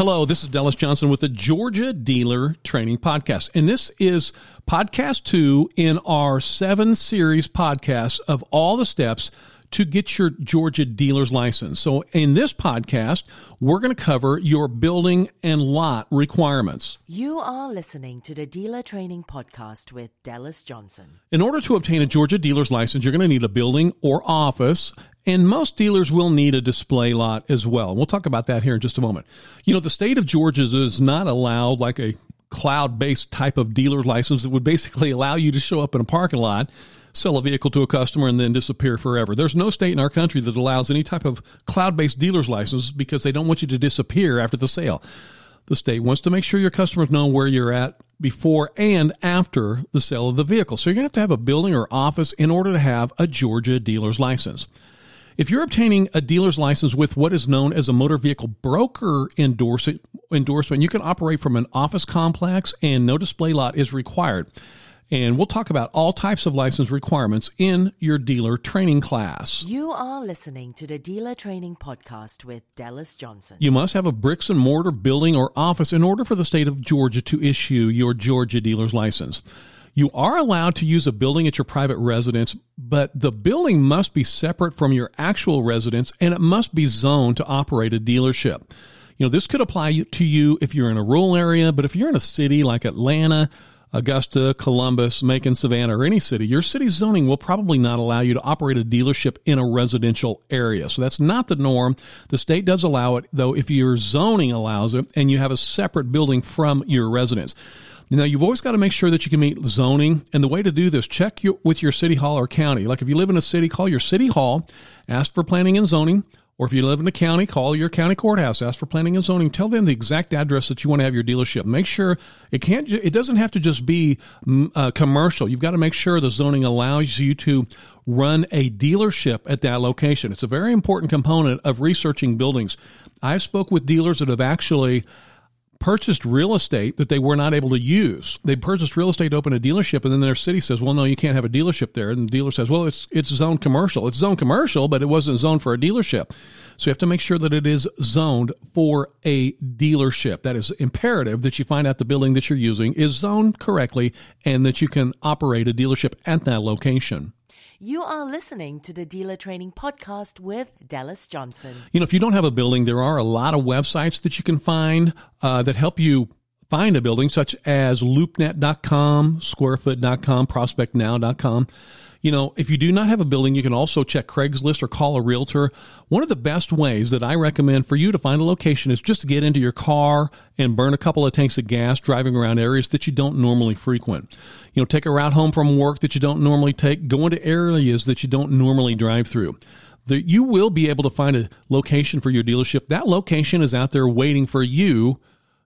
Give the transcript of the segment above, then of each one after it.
Hello, this is Dallas Johnson with the Georgia Dealer Training Podcast. And this is podcast two in our seven series podcast of all the steps to get your Georgia dealer's license. So in this podcast, we're going to cover your building and lot requirements. You are listening to the Dealer Training Podcast with Dallas Johnson. In order to obtain a Georgia dealer's license, you're going to need a building or office, and most dealers will need a display lot as well. We'll talk about that here in just a moment. You know, the state of Georgia is not allowed like a cloud based type of dealer license that would basically allow you to show up in a parking lot sell a vehicle to a customer and then disappear forever. There's no state in our country that allows any type of cloud based dealer's license because they don't want you to disappear after the sale. The state wants to make sure your customers know where you're at before and after the sale of the vehicle. So you're going to have to have a building or office in order to have a Georgia dealer's license. If you're obtaining a dealer's license with what is known as a motor vehicle broker endorsement, you can operate from an office complex and no display lot is required. And we'll talk about all types of license requirements in your dealer training class. You are listening to the Dealer Training Podcast with Dallas Johnson. You must have a bricks and mortar building or office in order for the state of Georgia to issue your Georgia dealer's license. You are allowed to use a building at your private residence, but the building must be separate from your actual residence and it must be zoned to operate a dealership. You know, this could apply to you if you're in a rural area, but if you're in a city like Atlanta, Augusta, Columbus, Macon, Savannah, or any city, your city's zoning will probably not allow you to operate a dealership in a residential area. So that's not the norm. The state does allow it, though, if your zoning allows it and you have a separate building from your residence. Now, you've always got to make sure that you can meet zoning. And the way to do this, check your, with your city hall or county. Like if you live in a city, call your city hall, ask for planning and zoning. Or if you live in a county, call your county courthouse, ask for planning and zoning, tell them the exact address that you want to have your dealership. Make sure it can't, it doesn't have to just be mm, uh, commercial. You've got to make sure the zoning allows you to run a dealership at that location. It's a very important component of researching buildings. I've spoke with dealers that have actually purchased real estate that they were not able to use. They purchased real estate to open a dealership, and then their city says, "Well, no, you can't have a dealership there." And the dealer says, "Well, it's it's zoned commercial. It's zoned commercial, but it wasn't zoned for a dealership." So you have to make sure that it is zoned for a dealership. That is imperative that you find out the building that you're using is zoned correctly and that you can operate a dealership at that location. You are listening to the Dealer Training Podcast with Dallas Johnson. You know, if you don't have a building, there are a lot of websites that you can find uh, that help you find a building, such as loopnet.com, squarefoot.com, prospectnow.com. You know, if you do not have a building, you can also check Craigslist or call a realtor. One of the best ways that I recommend for you to find a location is just to get into your car and burn a couple of tanks of gas driving around areas that you don't normally frequent. You know, take a route home from work that you don't normally take, go into areas that you don't normally drive through. The, you will be able to find a location for your dealership. That location is out there waiting for you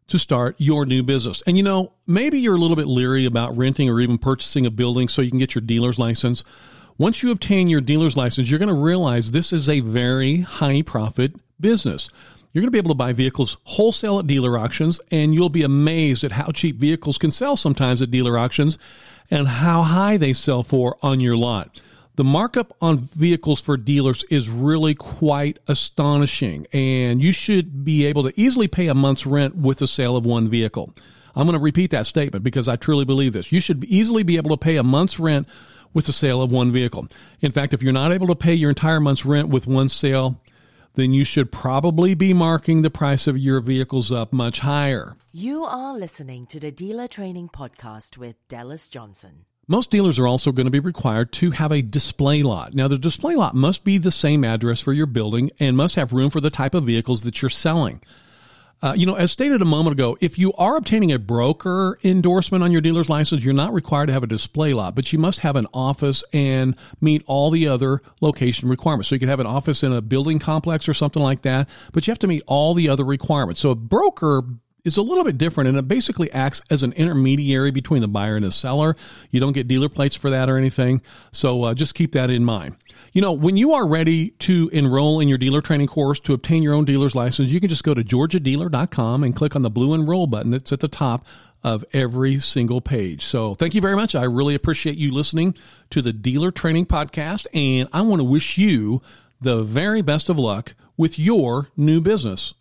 to start your new business. And you know, maybe you're a little bit leery about renting or even purchasing a building so you can get your dealer's license. Once you obtain your dealer's license, you're going to realize this is a very high profit business. You're going to be able to buy vehicles wholesale at dealer auctions, and you'll be amazed at how cheap vehicles can sell sometimes at dealer auctions and how high they sell for on your lot the markup on vehicles for dealers is really quite astonishing, and you should be able to easily pay a month's rent with the sale of one vehicle. I'm going to repeat that statement because I truly believe this. You should easily be able to pay a month's rent with the sale of one vehicle. In fact, if you're not able to pay your entire month's rent with one sale, then you should probably be marking the price of your vehicles up much higher. You are listening to the Dealer Training Podcast with Dallas Johnson. Most dealers are also going to be required to have a display lot. Now, the display lot must be the same address for your building and must have room for the type of vehicles that you're selling. Uh, you know, as stated a moment ago, if you are obtaining a broker endorsement on your dealer's license, you're not required to have a display lot, but you must have an office and meet all the other location requirements. So you can have an office in a building complex or something like that, but you have to meet all the other requirements. So a broker is a little bit different and it basically acts as an intermediary between the buyer and the seller. You don't get dealer plates for that or anything. So uh, just keep that in mind. You know, when you are ready to enroll in your dealer training course to obtain your own dealer's license, you can just go to georgiadealer.com and click on the blue enroll button that's at the top of every single page. So thank you very much. I really appreciate you listening to the Dealer Training Podcast, and I want to wish you the very best of luck with your new business.